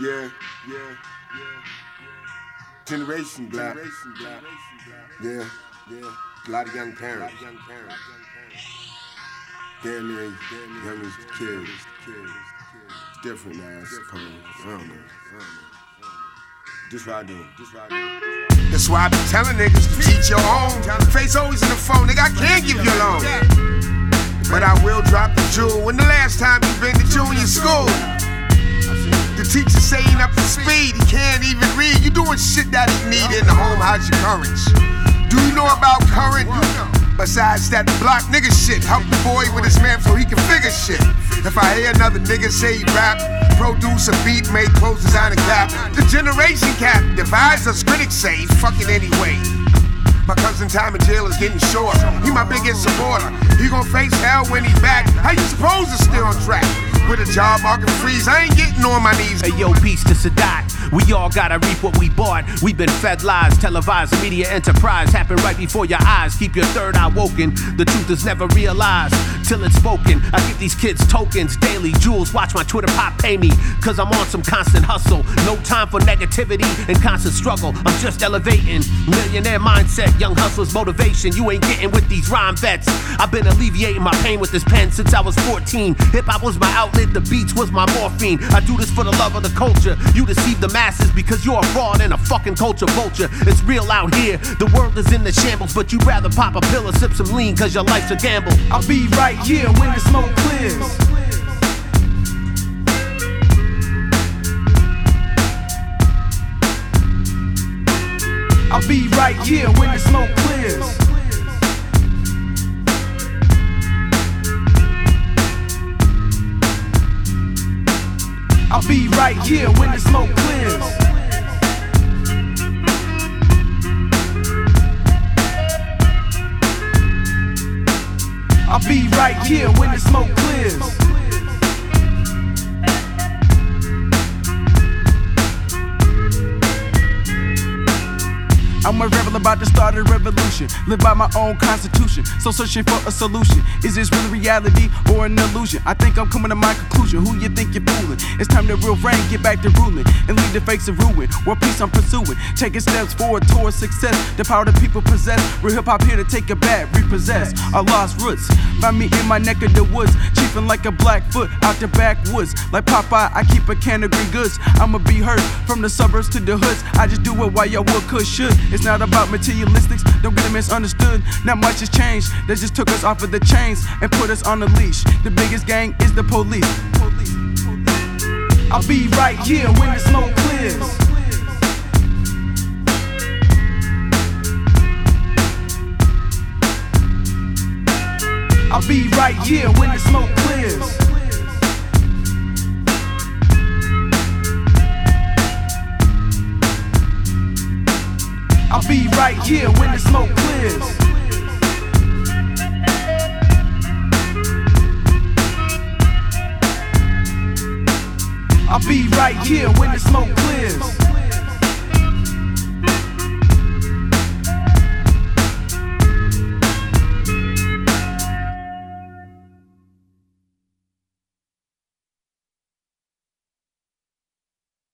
Yeah, yeah, yeah. yeah. Generation black. Generation black. Yeah, yeah. A lot of young parents. Young parents. Damn near as kids. It's different now, I suppose. I don't know. I don't know. Just what I do. Just what I do. That's why I be telling niggas to teach your own. Face always in the phone, nigga. I can't give you a loan. But I will drop the jewel. When the last time you been to junior school? Teacher say ain't up to speed, he can't even read. You doing shit that he need in the home, how's your courage? Do you know about current? Besides that block nigga shit, help the boy with his man so he can figure shit. If I hear another nigga say he rap, produce a beat, make clothes, design a cap, the generation cap divides us. Critics say fucking anyway. My cousin time in jail is getting short. He my biggest supporter. He gon' face hell when he back. How you suppose it's still on track? A job market freeze, I ain't getting on my knees. Hey yo, peace to Sadat. We all gotta reap what we bought. We've been fed lies, televised media enterprise happen right before your eyes. Keep your third eye woken. The truth is never realized till it's spoken. I give these kids tokens daily. Jewels, watch my Twitter pop pay me. Cause I'm on some constant hustle. No time for negativity and constant struggle. I'm just elevating. Millionaire mindset, young hustlers motivation. You ain't getting with these rhyme vets. I've been alleviating my pain with this pen since I was 14. Hip hop was my outlet, the beats was my morphine. I do this for the love of the culture. You deceive the masses because you're a fraud and a fucking culture vulture. It's real out here. The world is in the shambles, but you'd rather pop a pill or sip some lean cause your life's a gamble. I'll be right here when the smoke clears. I'll be right here when the smoke clears. Right here when the smoke clears. I'll be right here when the smoke clears. I'm a rebel about to start a revolution. Live by my own constitution. So searching for a solution. Is this really reality or an illusion? I think I'm coming to my conclusion. Who you think you're fooling? It's time to real reign, get back to ruling and leave the fakes of ruin. World peace I'm pursuing. Taking steps forward towards success. The power that people possess. Real hip hop here to take it back, repossess our lost roots. Find me in my neck of the woods, chiefing like a blackfoot out the backwoods. Like Popeye, I keep a can of green goods. I'ma be hurt from the suburbs to the hoods. I just do it while y'all would could should. It's not about materialistics, don't get it misunderstood. Not much has changed, they just took us off of the chains and put us on the leash. The biggest gang is the police. I'll be right here when the smoke clears. I'll be right here when the smoke clears. I'll be right here when the smoke clears. I'll be right here when the smoke clears.